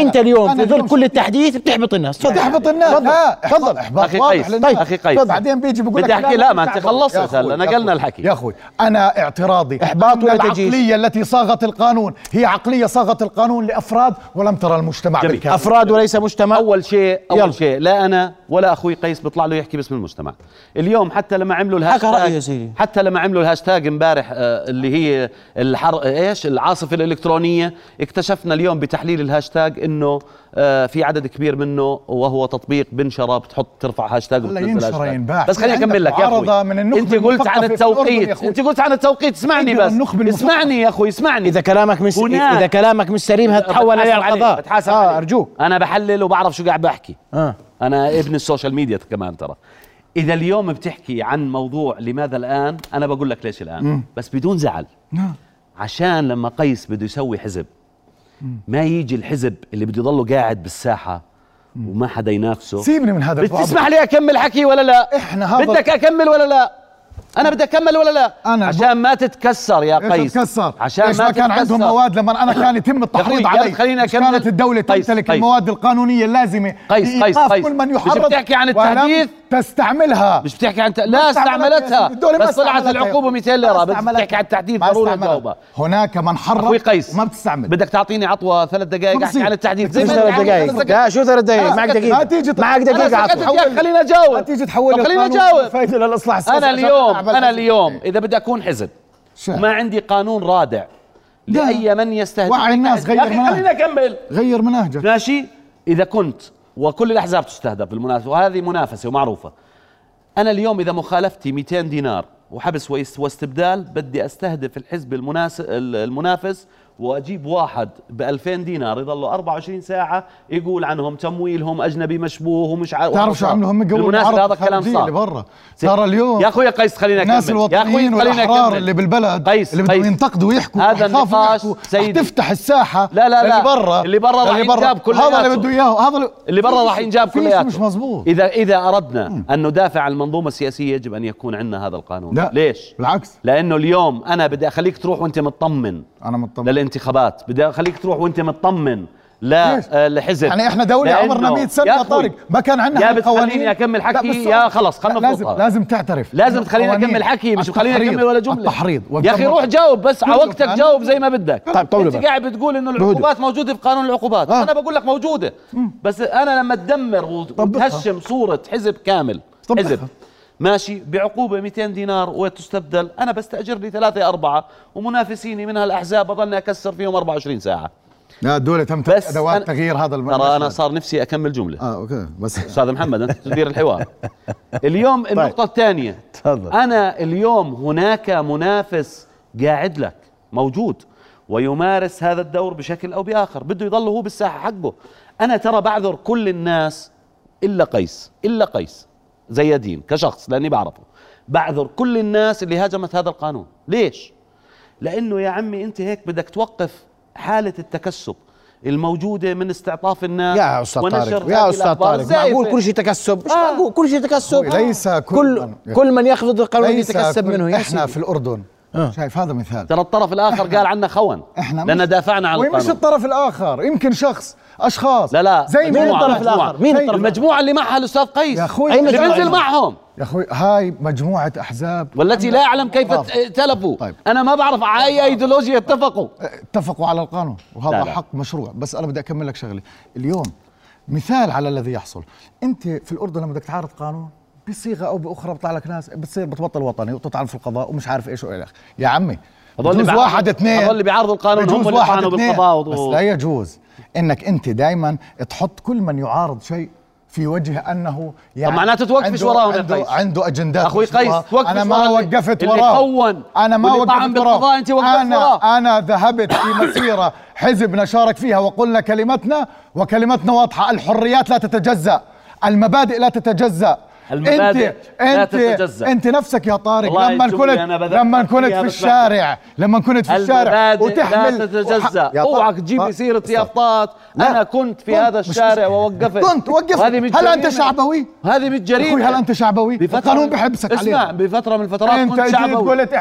أنت اليوم في ظل كل التحديث بتحبط الناس تفضل تحبط الناس تفضل. لا تفضل. إحباط احباط واضح قيس. للناس. أخي قيس. طيب بعدين بيجي بقول بدي لك أحكي لا، ما تعبوا. خلصت هلا، نقلنا الحكي. يا أخوي أنا اعتراضي إحباط أن ولا؟ العقلية التي صاغت القانون هي عقلية صاغت القانون لأفراد ولم ترى المجتمع. بالكامل أفراد وليس مجتمع أول شيء أول يلا. شيء. لا أنا ولا أخوي قيس بيطلع له يحكي باسم المجتمع. اليوم حتى لما عملوا الهاشتاج. حتى لما عملوا الهاشتاج امبارح آه، اللي هي الحر إيش؟ العاصفة الإلكترونية اكتشفنا اليوم بتحليل الهاشتاج إنه في عدد كبير منه وهو تطبيق بنشره بتحط ترفع هاشتاج ينشر. ينباع. بس خليني في أكمل لك يا أخوي. من النخبة أنت قلت عن التوقيت. أنت قلت عن التوقيت. اسمعني بس. اسمعني يا أخوي اسمعني. إذا كلامك مش إذا كلامك مش سليم عليه عليه، القضاء؟ بتحاسب آه عليه. أرجوك. أنا بحلل وبعرف شو قاعد بحكي. آه. أنا ابن ال social media كمان ترى. إذا اليوم بتحكي عن موضوع لماذا الآن؟ أنا بقول لك ليش الآن. بس بدون زعل. نعم. عشان لما قيس بده يسوي حزب ما يجي الحزب اللي بده يضله قاعد بالساحة وما حدا ينافسه سيبني من هذا. بتسمح لي أكمل حكي ولا لا إحنا هذا- بدك أكمل ولا لا أنا بدي أكمل ولا لا أنا عشان ما تتكسر يا قيس تكسر عشان ما, ما كان عندهم تتكسر. مواد لما أنا كان يتم التحريض علي خليني مش أكمل. كانت الدولة قيس، تمتلك قيس. المواد القانونية اللازمة قيس، قيس، قيس. كل من مش يحرض بتحكي عن التحديث؟ تستعملها. مش بتحكي عن ت... لا استعملتها. ما بس طلعت استعملتها. العقوبة 200 ما ليرة. بتحكي عن ما ضروري. تجاوبها هناك من حرض أخوي قيس وما بتستعمل. بدك تعطيني عطوة ثلاث دقائق ما أحكي. عن التحديث زي ما ثلاث دقائق تسكت. لا شو ثلاث دقائق معك ما تيجي معك حول- يا خليني اجاوب ما تيجي تحول القانون. اجاوب فايدة للإصلاح السياسي. أنا اليوم أنا. اليوم إذا بدي أكون حزب؟ وما عندي قانون رادع لا. لأي من يستهدف وعي الناس، غير مناهج. خليني أكمل. غير مناهجك. ماشي؟ إذا كنت وكل الأحزاب تستهدف بالمناسبه وهذه منافسة ومعروفة. أنا اليوم إذا مخالفتي 200 دينار وحبس واستبدال بدي أستهدف الحزب المنافس وأجيب واحد ب 2000 دينار يضلوا 24 ساعة يقول عنهم تمويلهم أجنبي مشبوه ومش عارف تعرف شو عملوا هم قبل بالمناسبة هذا الكلام الخارجية صار. برا. ترى اليوم يا أخوي قيس خليني الناس اكمل يا أخوي الوطنيين والأحرار اللي بالبلد قيس اللي بدهم. ينتقدوا ويحكوا هذا النقاش سيدي. تفتح الساحة لا لا لا. اللي برا اللي برا. راح ينجاب كلياته. هذا اللي بده إياه. هذا اللي, برا راح ينجاب كلياته مش مزبوط اذا إذا أردنا أن ندافع عن المنظومة السياسية يجب أن يكون عندنا هذا القانون. لا. ليش؟ بالعكس. لأنه اليوم أنا بدي أخليك تروح وأنت مطمن. أنا مطمن. للانتخابات بدي أخليك تروح وأنت مطمن لا ليش؟ آه، لحزب يعني إحنا دولة لأنه- عمرنا 100 سنة يا طارق ما كان عندنا يا. بتخليني أكمل حكي يا خلص خلنا لا، لازم نفرضها. لازم تعترف لازم تخليني أكمل حكي مش تخليني أكمل ولا جملة التحريض يا أخي. روح جاوب بس على وقتك جاوب زي ما بدك طيب، طولوا أنت. قاعد بتقول إنه العقوبات موجودة في قانون العقوبات آه. أنا بقول لك موجودة بس أنا لما تدمر. وتهشم صورة حزب كامل. حزب ماشي بعقوبة 200 دينار وتستبدل. أنا بستأجر لي ثلاثة أربعة ومنافسيني من هالاحزاب بضلني أكسر فيهم 24 ساعة. لا الدولة تمتلك بس أدوات أنا- تغيير هذا الم- ترى أنا المشهد. صار نفسي أكمل جملة. آه أوكي بس أستاذ محمد أنت تدير الحوار. [laughs] اليوم النقطة الثانية. تفضل. أنا اليوم هناك منافس قاعد لك موجود ويمارس هذا الدور بشكل أو بآخر. بده يضل هو بالساحة حقه. أنا ترى بعذر كل الناس إلا قيس إلا قيس. زيادين كشخص لأني بعرفه بعذر كل الناس اللي هاجمت هذا القانون ليش لأنه يا عمي أنت هيك بدك توقف حالة التكسب الموجودة من استعطاف الناس يا أستاذ ونشر طارق يا أستاذ طارق. معقول كل شيء تكسب مش آه. معقول كل شيء تكسب أخوي، ليس كل كل من- كل من يخفض القانون يتكسب منه إحنا. في الأردن آه. شايف هذا مثال. ترى الطرف الآخر قال عنا خون. إحنا لأن دافعنا عن ومش القانون. الطرف الآخر؟ يمكن شخص أشخاص. لا لا. زي مين مجموعة، الطرف مجموعة. الآخر؟ مين الطرف المجموعة اللي معها الأستاذ قيس. يا أخوي، أي اللي مجموعة؟ بينزل معهم. يا أخوي هاي مجموعة أحزاب. والتي لا أعلم كيف. ائتلفوا طيب. أنا ما بعرف على أي إيديولوجيا اتفقوا. اتفقوا على القانون. وهذا لا لا. حق مشروع. بس أنا بدي أكمل لك شغلة. اليوم مثال على الذي يحصل. أنت في الأردن لما بدك تعارض قانون بصيغة أو بأخرى بيطلع لك ناس بتصير بتبطل وطني وتطعن في القضاء ومش عارف إيش وإلى يا عمي هذول اللي بيعارضوا- واحد اثنين. هذول اللي بيعارضوا القانون هم اللي واحد طعنوا اثنين. بالقضاء و- بس لا يجوز إنك أنت دائما تحط كل من يعارض شيء في وجه أنه يعني طب معناته توقفش وراهم يا عنده, قيس. عنده أجندات مشروعة. قيس، توقفش أنا ما اللي- وقفت اللي وراه خون أنا ما وقفت بالقضاء، وراه أنت وقفت وراه. أنا أنا ذهبت في [laughs] مسيرة حزبنا شارك فيها وقلنا كلمتنا وكلمتنا واضحة. الحريات لا تتجزأ. المبادئ لا تتجزأ. المبادئ لا انت تتجزأ أنت نفسك يا طارق لما كنت لما كنت في الشارع لما كنت في الشارع وتحمل لا تتجزأ أوعك تجيب لي طارق- سيرة. يافطات لا. أنا كنت في. هذا الشارع. ووقفت كنت وقفت هل أنت. شعبوي؟ هذه مش جريمة هل أنت شعبوي؟ القانون بحبسك اسمع عليه بفترة من الفترات أنت كنت شعبوي قلت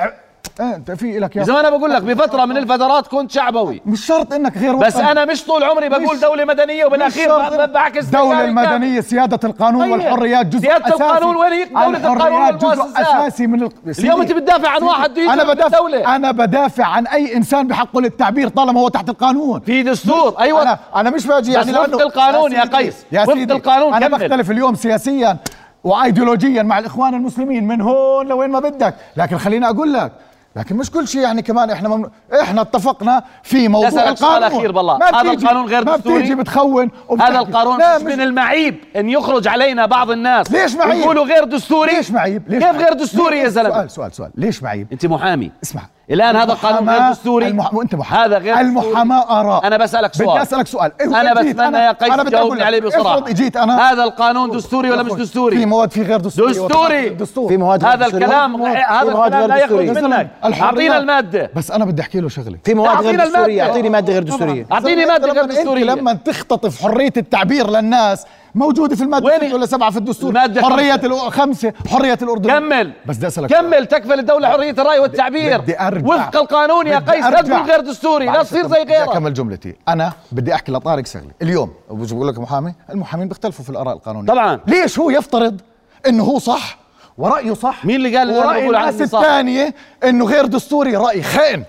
إح... أنت في لك يا زي ما أنا بقول لك بفترة من الفترات كنت شعبوي مش شرط إنك غير بس. أنا مش طول عمري بقول مدنية مش وبالاخير بعكس كامل. المدنية سيادة القانون طيب. والحريات جزء سيادة أساسي القانون وين هي دولة القانون جزء؟ أساسي من ال... اليوم أنت بتدافع عن واحد يدخل بدافع أنا بدافع عن أي إنسان بحقه للتعبير طالما هو تحت القانون في دستور أيوه أنا أنا مش بأجي يعني وفق القانون يا قيس. يا وفق القانون كمل. بختلف اليوم سياسيا وايديولوجيا مع الإخوان المسلمين من هون لوين ما بدك لكن خليني أقول لك لكن مش كل شيء يعني كمان إحنا ممنوع إحنا اتفقنا في موضوع القانون أخير بالله. ما هذا القانون غير ما دستوري؟ بتيجي بتخون. هذا القانون من المعيب إن يخرج علينا بعض الناس ليش معيب؟ يقولوا غير دستوري ليش معيب؟ ليش كيف معيب؟ غير دستوري يا زلمة سؤال سؤال سؤال ليش معيب؟ أنت محامي اسمع الآن هذا القانون غير دستوري المح... وانت محامي هذا غير المحاماة آراء. أنا بسألك سؤال. بدي أسألك سؤال. إيه أنا بتمنى يا قيس أنا بدي أقول تجاوبني عليه بصراحه اجيت أنا هذا القانون دستوري ولا مش في دستوري؟ مواد في غير دستوري. دستوري. دستور في مواد غير هذا. الكلام في هذا في مواد الكلام لا غير يخرج. منك. أعطينا المادة. بس أنا بدي أحكي له شغلة. في مواد غير المادة. أعطيني مادة غير دستورية. أعطيني مادة غير دستوريه أنت لما تختطف حرية التعبير للناس موجودة في المادة وين- ولا سبعة في الدستور؟ المادة حرية خمسة. الأ- خمسة حرية الأردن. كمل. بس بدي اسالك كمل تكفل الدولة حرية الرأي والتعبير. بدي أرجع. وفق القانون يا بدي قيس لا. تقول غير دستوري لا تصير زي بدي غيرك. أكمل جملتي. أنا بدي أحكي لطارق شغله اليوم بقول لك محامي المحامين بيختلفوا في الآراء القانونية. طبعاً. ليش هو يفترض إنه هو صح ورأيه صح؟ مين اللي قال عني الناس؟ الثانية إنه غير دستوري رأي؟ خائن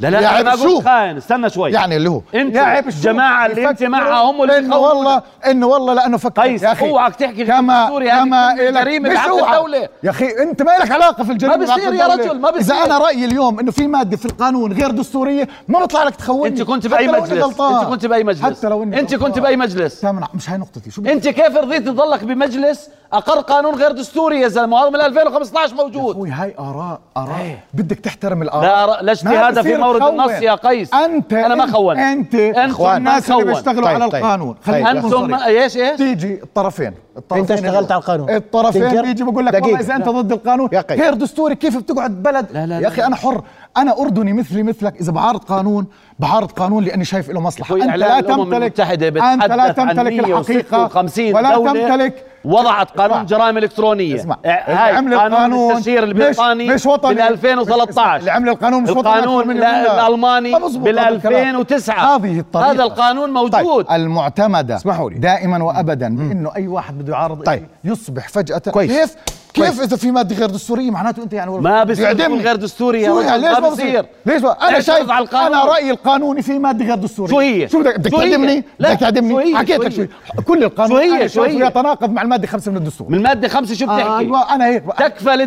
لا لا يعني أنا ما قلت شوف. خاين استنى شوي يعني اللي هو انت يا عيب شو الجماعة اللي انت يفكروا معها هم اللي إنه. والله إنه والله لأنه فكر قيس، يا أخي اوعك تحكي كما الدستوري، هذه كما بعقد اوعى. الدولة. يا أخي أنت ما لك علاقة في الجريمة ما بصير بعقد يا. رجل، ما إذا بصير. أنا رأيي اليوم إنه في مادة في القانون غير دستورية ما بطلع لك تخوني أنت كنت بأي مجلس. أنت كنت بأي مجلس حتى لو إني أنت كنت. بأي مجلس تمام مش هاي نقطتي شو؟ أنت كيف رضيت تضلك بمجلس أقر قانون غير دستوري يا زلمة وهذا من 2015 موجود أخوي هاي اراء آراء بدك تحترم الآراء لا لا ما اجتهاد في مورد. النص يا قيس أنت أنا ما خون أنت أنتم الناس اللي. بيشتغلوا طيب، على طيب. القانون طيب. خلينا نكون أنتم. إيش إيش تيجي الطرفين الطرفين أنت اشتغلت على القانون الطرفين؟ بيجي بقول لك. والله إذا أنت ضد القانون. غير دستوري كيف بتقعد بلد لا، لا، يا. أخي أنا حر أنا أردني مثلي مثلك إذا بعارض قانون بعارض قانون لأني شايف له مصلحة أنت لا تمتلك أنت لا تمتلك الحقيقة 156 ولا تمتلك وضعت اسمع. قانون جرائم إلكترونية اسمع آه، هاي عمل قانون القانون التشهير مش- البريطاني مش وطني بال 2013 اللي عمل القانون مش وطني القانون لا- ومنك. الألماني بال هذا الكلام. 2009 هذه الطريقة هذا القانون موجود طيب المعتمدة اسمحوا لي. دائما وابدا بأنه أي واحد بده يعارض طيب. طيب. يصبح فجأة كويس. كيف. إذا في مادة غير دستورية معناته أنت يعني ما بصير غير دستوري يا شو رجل، يعني ما ليش ما بصير. ليش بقى؟ أنا شايف على القانون. أنا رأيي القانوني في مادة غير دستورية شو هي؟ شو بدك بدك؟ تعدمني بدك تعدمني؟ حكيت لك؟ شو كل القانون شو هي؟ شو؟ يتناقض مع المادة خمسة من الدستور من المادة خمسة شو بتحكي آه أيوه أنا هيك. تكفل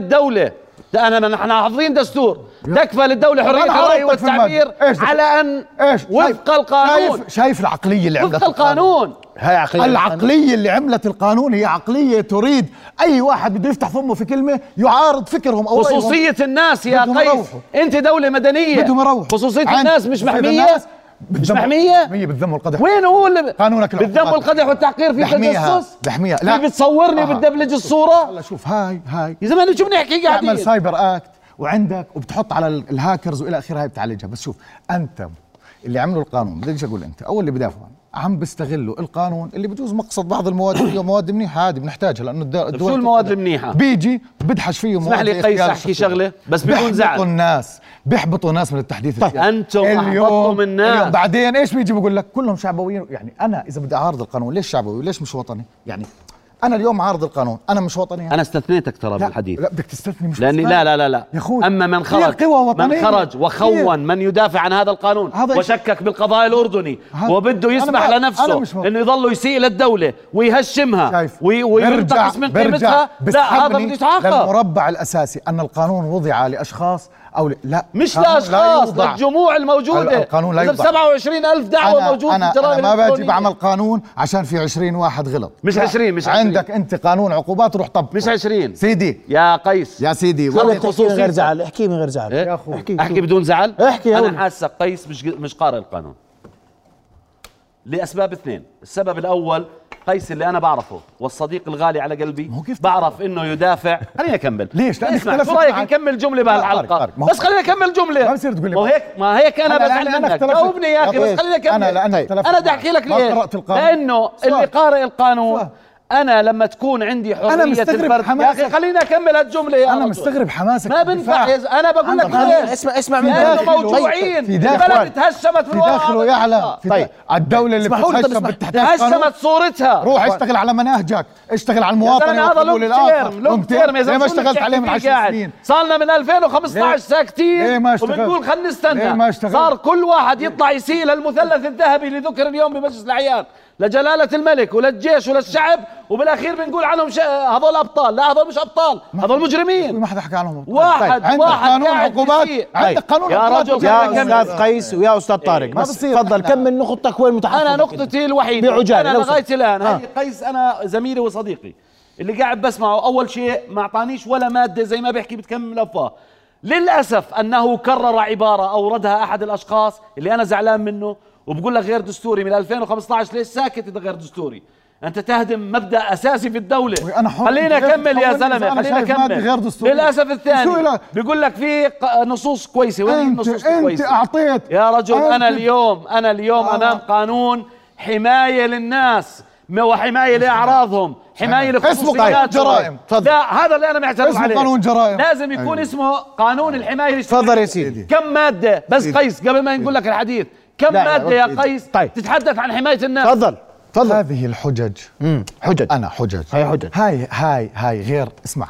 الدولة انا نحن حافظين دستور. تكفل الدولة حرية أنا الرأي عرضتك في المادة. والتعبير إيش؟ على أن إيش؟ وفق القانون. شايف شايف العقلية اللي عملت وفق القانون. هاي عقلية العقلية اللي عملت القانون هي عقلية تريد أي واحد بده يفتح فمه في كلمة يعارض فكرهم أو. خصوصية الناس يا قيس. أنت دولة مدنية. بدهم يروحوا. خصوصية الناس مش محمية. الناس مش بالذم- محمية محمية بالذم والقدح. وين هو اللي قانونك العقوبات. والقدح والتحقير في تجسس بحميها لا. بتصورني آه. وبتدبلج الصورة؟ هلا شوف هاي هاي. يا زلمة شو بنحكي؟ تعمل قاعدين سايبر اكت وعندك وبتحط على ال- الهاكرز والى اخره هاي بتعالجها. بس شوف أنت اللي عملوا القانون بديش أقول أنت أو اللي بدافعوا. عم بيستغلوا القانون اللي بجوز مقصد بعض المواد فيه مواد منيحة عادي بنحتاجها لأنه الد- الدول شو المواد تقدر. المنيحة بيجي بدحش فيه مواد اسمح لي قيس أحكي. شغلة بس بدون بيحبطوا زعل الناس بيحبطوا الناس من التحديث طيب، السياسي. أنتم أحبطتم الناس. اليوم بعدين إيش بيجي بقول لك كلهم شعبويين يعني أنا إذا بدي أعارض القانون ليش شعبوي وليش مش وطني يعني أنا اليوم عارض القانون أنا مش وطني. أنا استثنيتك ترى بالحديث لا بدك تستثني مش لأني. لا لا لا لا يا أما من خرج من. خرج وخون من يدافع عن هذا القانون هذا وشكك بالقضاء الأردني وبده يسمح لنفسه. إنه يضل يسيء للدولة ويهشمها شايف وي- برجع وينتقص من قيمتها لا هذا بده يتعاقب للمربع الأساسي أن القانون وضع لأشخاص أو. لا مش لا لاشخاص يوضع. للجموع الموجودة القانون لا يوضع. 27 ألف دعوة أنا موجودة أنا, أنا ما باجي. بعمل قانون عشان في 20 واحد غلط مش لا. 20 مش 20. عندك أنت قانون عقوبات روح طبقه مش 20 سيدي يا قيس يا سيدي خلي والله احكي من غير. زعل احكي من غير زعل إيه؟ يا أخوي أحكي احكي بدون زعل احكي يا أنا. حاسك قيس مش مش قارئ القانون لأسباب اثنين السبب الأول قيس اللي أنا بعرفه والصديق الغالي على قلبي كيف بعرف إنه يدافع خليني أكمل ليش؟ لأن اسمع شو رأيك. نكمل جملة لا، بهالحلقة بس خليني أكمل جملة ما بصير تقول لي ما هيك ما هيك أنا بزعل منك اختلفت- جاوبني يا أخي بس. خليني أكمل أنا- لا، أنا بدي احكي لك ليه. لأنه. اللي قارئ القانون. أنا لما تكون عندي حرية مستغرب الفرد يا حماسك. أخي خليني أكمل هالجمله يا أنا رجل. مستغرب حماسك ما في بنفع. يا- أنا بقول لك حق. اسمع اسمع من لأنه داخله. موجوعين في داخل. البلد تهشمت في داخله القطاع. في طيب. طيب. الدولة اللي قانون تهشمت صورتها روح اشتغل على مناهجك اشتغل على المواطن يا زلمه هذا لونج تيرم لونج تيرم يا ليه زلمة ما اشتغلت عليه من تحكي 10 فيه قاعد؟ سنين صار لنا من 2015 ليه؟ ساكتين ليه ما اشتغلت؟ وبنقول خلينا نستنى؟ صار كل واحد يطلع يسيل المثلث الذهبي اللي ذكر اليوم بمجلس الاعيان لجلالة الملك وللجيش وللشعب وبالأخير بنقول عنهم ش... هذول أبطال لا هذول مش أبطال هذول مجرمين ما حدا حكى عنهم واحد- عندك واحد قانون عقوبات. عندك طيب. قانون يا عقوبات رجل يا خلينا نكمل. أستاذ قيس ويا أستاذ طارق ما بس بصير. تفضل كمل نقطتك وين متحفظ أنا نقطتي الوحيدة بعجالة، أنا لغاية. الآن. هي قيس أنا زميلي وصديقي اللي قاعد بسمعه أول شيء ما أعطانيش ولا مادة زي ما بيحكي بتكمل افواه للأسف أنه كرر عبارة أوردها أحد الأشخاص اللي أنا زعلان منه وبقول لك غير دستوري من 2015 ليش ساكت اذا غير دستوري أنت تهدم مبدأ أساسي في الدولة حر. خلينا أكمل يا زلمة خلينا أكمل. للأسف الثاني؟ بيقول لك في نصوص كويسة وين انت النصوص أنت الكويسة اعطيت يا رجل أنا اليوم أنا اليوم آه. امام قانون حماية للناس وحمايه لأعراضهم حماية اسمه لخصوصياتهم جرائم. تفضل. لا هذا اللي أنا معترض اسمه عليه قانون جرائم. لازم يكون أيوة. اسمه قانون الحماية تفضل يا سيدي كم مادة بس قيس قبل ما نقول لك الحديث كم لا، مادة يا. قيس؟ طيب. تتحدث عن حماية الناس. تفضل تفضل. هذه الحجج. امم حجج. أنا حجج. هاي حجج. هاي هاي هاي غير اسمع.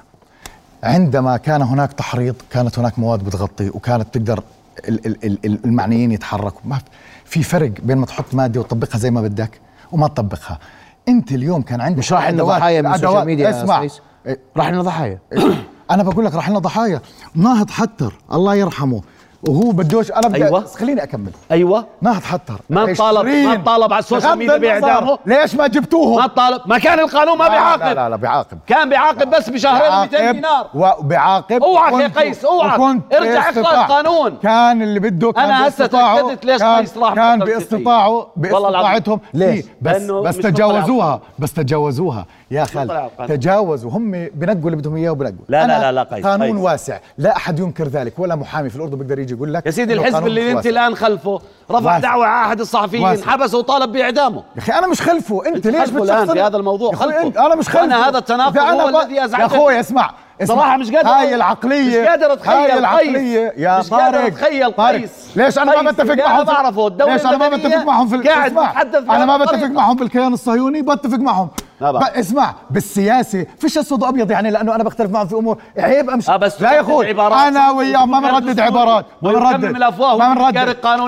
عندما كان هناك تحريض كانت هناك مواد بتغطي وكانت تقدر ال- ال- ال- ال- المعنيين يتحركوا. ما في فرق بين ما تحط مادة وتطبقها زي ما بدك وما تطبقها. أنت اليوم كان عندك مش راح لنا ضحايا من ال social media يا اسمع. راح لنا ضحايا. أنا بقول لك راح لنا ضحايا. ناهض حتر الله يرحمه. وهو بدوش أنا بدي أيوة. بس خليني أكمل. أيوه. ناهض حتر ما طالب ما 20 طالب على ال social media بإعدامه. ليش ما جبتوهم؟ ما طالب. ما كان القانون ما لا بيعاقب. لا لا بيعاقب. كان بيعاقب بس بشهرين 200 دينار. وبيعاقب. اوعك يا قيس، اوعك. ارجع باستطاع. القانون. كان اللي بده كان أنا هسه تأكدت ليش كان قيس راح كان باستطاعه. باستطاعتهم. ليش؟ بس بس تجاوزوها. بس تجاوزوها. يا مطلع على خال القانون. تجاوزوا. هم بنقوا اللي بدهم إياه وبنقوا. لا، لا، لا، لا، قيس، قانون. واسع. لا أحد ينكر ذلك ولا محامي في الأردن بيقدر يجي يقول لك يا سيدي الحزب اللي انت. الآن خلفه رفع واسع. دعوة على احد الصحفيين واسع. حبسه وطالب بإعدامه يا أخي أنا مش خلفه أنت, ليش خلفه بتشخصن- في هذا الموضوع، خلفه. أنا مش خلفه وأنا هذا التناقض هو ب- الذي أزعجني. يا أخوي اسمع. صراحة مش قادر هاي العقلية مش قادر أتخيل هاي قيس. العقلية يا مش قادر طارق أتخيل طارق قيس. ليش أنا ما بتفق معهم في- بعرفه، ليش أنا ما بتفق معهم في قاعد أنا ما بتفق. معهم بالكيان الصهيوني بتفق معهم ب- اسمع بالسياسة فيش أسود وأبيض يعني لأنه أنا بختلف معهم في أمور عيب أمشي آه بس لا يا أخوي أنا وياهم ما بنردد. عبارات ما بنردد ما بنردد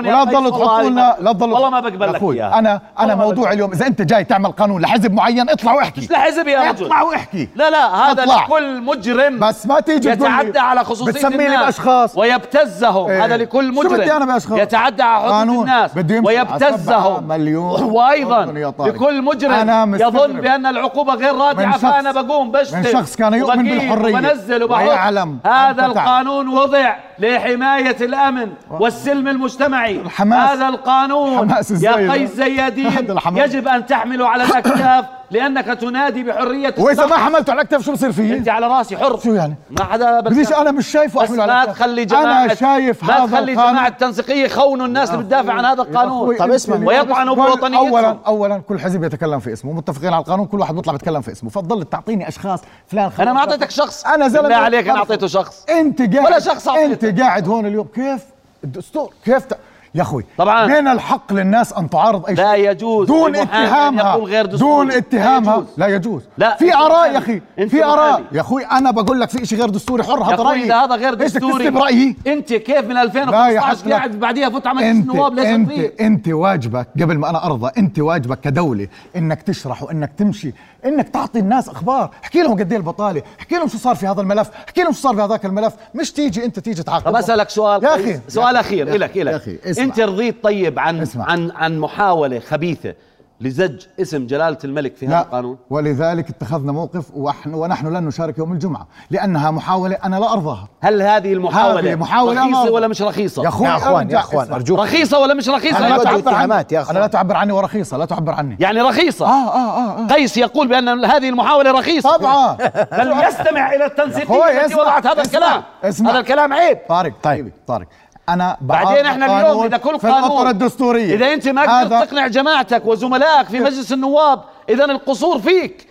ولا تضلوا والله تحطوا لنا لا تضلوا والله ما بقبل لك أخوي إياها. أنا أنا موضوع. اليوم إذا أنت جاي تعمل قانون لحزب معين اطلع واحكي مش لحزب يا رجل اطلع واحكي لا لا هذا. لكل مجرم بس ما تيجي يتعدى على خصوصية بتسميني بأشخاص. ويبتزهم إيه. هذا لكل شو مجرم بدي أنا بأشخاص؟ يتعدى على حدود الناس ويبتزهم مليون [laughs] وأيضا. لكل مجرم. يظن بأن العقوبة غير رادعة فأنا بقوم بشتم من شخص كان يؤمن وبقيم بالحرية وبنزل ويعلم هذا القانون وضع لحماية الأمن والسلم المجتمعي. الحماس- هذا القانون يا. قيس زيادين. [laughs] يجب أن تحمله على الأكتاف. لأنك تنادي بحرية وإذا ما. حملته على الاكتاف شو بصير فيه؟ أنت على رأسي حر شو يعني؟ ما حدا بس بديش أنا مش شايفه بس احمله على ما. تخلي جماعة أنا شايف ما هذا تخلي القانون. جماعة التنسيقية يخونوا الناس اللي بتدافع عن هذا القانون طب اسمع، ويطعنوا بوطنيتهم. اولا اولا كل حزب يتكلم في اسمه متفقين على القانون كل واحد بيطلع بيتكلم في اسمه فتضل تعطيني أشخاص فلان أنا ما أعطيتك شخص أنا زلمه بالله عليك أنا. أعطيته شخص أنت قاعد ولا شخص أعطيته. أنت قاعد هون اليوم كيف الدستور كيف. يا أخوي طبعاً. من الحق للناس أن تعارض أي شيء لا يجوز دون اتهامها غير. دون لا اتهامها يجوز. لا يجوز لا، في آراء. يا أخي في آراء. يا أخوي أنا بقول لك في شيء غير دستوري حر يا هذا رأيي إذا هذا غير دستوري تكتب رايي أنت كيف من لا يا 2015 حسن قاعد بعديها فوت على مجلس النواب ليش أنت؟ أنت واجبك قبل ما أنا أرضى أنت واجبك كدولة إنك تشرح وإنك تمشي إنك تعطي الناس أخبار احكي لهم قد إيه البطالة احكي لهم شو صار في هذا الملف احكي لهم شو صار في هذاك الملف مش تيجي أنت تيجي تعاقب طب أسألك سؤال يا قيس. أخي سؤال يا أخير. إلك يا الك اسمع. انت رضيت طيب عن اسمع. عن عن محاولة خبيثة لزج اسم جلالة الملك في هذا لا القانون؟ ولذلك اتخذنا موقف ونحن, ونحن لن نشارك يوم الجمعة لأنها محاولة أنا لا أرضاها. هل هذه المحاولة هذه محاولة رخيصة ولا مش رخيصة؟ يا أخوي يا أخوان أرجع- يا أخوان اسمع. أرجوك. رخيصة ولا مش رخيصة؟ أنا أنا لا تعبر عني. يا أنا لا تعبر عني ورخيصة لا تعبر عني. يعني رخيصة؟ آه آه آه, آه. قيس يقول بأن هذه المحاولة رخيصة. طبعا. [laughs] بل يستمع إلى التنسيقية التي وضعت هذا اسمع، الكلام. اسمع. هذا الكلام عيب. طارق طيب. طيب. طارق. أنا بعدين إحنا اليوم قانون إذا كل في قانون الدستورية إذا أنت ما قدرت تقنع جماعتك وزملائك في مجلس النواب إذا القصور فيك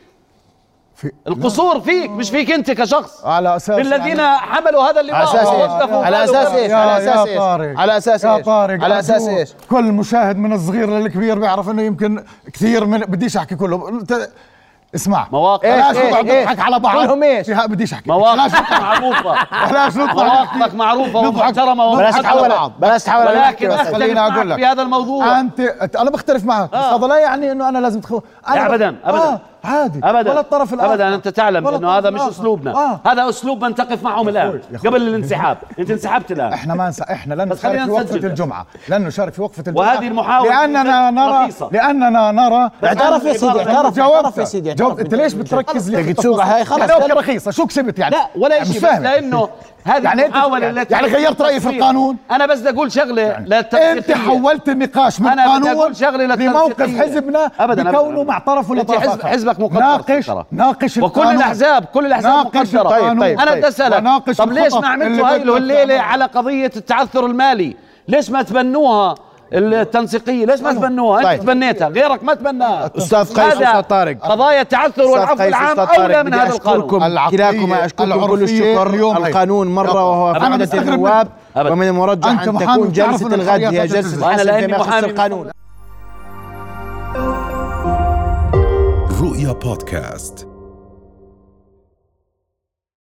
في القصور فيك مش فيك أنت كشخص على أساس الذين يعني حملوا هذا اللواء على أساس إيش؟ على أساس إيش؟ على أساس إيش؟ على أساس يا إيش؟ طارق على أساس. إيش؟ كل مشاهد من الصغير للكبير بيعرف إنه يمكن كثير من بديش أحكي كله اسمع مواقف؟ بلاش إيش؟ نقعد إيش؟ نضحك على بعض كلهم إيش؟ فيها بديش أحكي مواقفك معروفة [laughs] بلاش نطلع مواقفك معروفة نضحك. ومحترمة بلاش. تحول بلاش على ولكن خليني معك لك. في هذا الموضوع انت أنا بختلف معك بس هذا لا يعني إنه أنا لازم تخو لا أنا ابدا ابدا آه عادي ابدا ولا الطرف الآخر ابدا أنت تعلم إنه هذا مش. أسلوبنا آه. هذا أسلوب من تقف معهم الان. قبل الانسحاب أنت انسحبت الآن إحنا ما نس... إحنا لن نشارك في وقفة نسجل. الجمعة لن نشارك في وقفة الجمعة وهذه المحاولة لأننا نرى رخيصة. لأننا نرى اعترف يا سيدي اعترف. اعترف يا سيدي أنت ليش بتركز لي تسوقها هاي خلص رخيصة شو كسبت يعني لا ولا يعني شيء. لأنه هذه يعني أنت- المحاولة يعني- التي يعني غيرت رأيي في القانون؟ أنا بس بدي أقول شغلة أنت للتنسيقية حولت النقاش من أنا بدي قانون أقول شغلة لموقف. حزبنا أبداً، بكونه. مع طرف ولا أنت طرف حزب-. حزبك مقدر ناقش. ناقش وكل القانون. الأحزاب كل مقدرة القانون. طيب، أنا طيب. بدي اسالك وناقش طب ليش ما عملتوا هاي نعملها. على قضية التعثر المالي ليش ما تبنوها التنسيقية. ليش ما تبنوها؟ طيب. انت تبنيتها غيرك ما تبناها أستاذ قيس أستاذ طارق. قضايا التعثر والعفو العام أولى من هذا القانون. كلاكما أشكركم كل الشكر. اليوم. هي. القانون مرة وهو في مستغرب النواب. ومن المرجح أن تكون جلسة الغد هي جلسة فيما يخص محامي القانون. رؤيا بودكاست.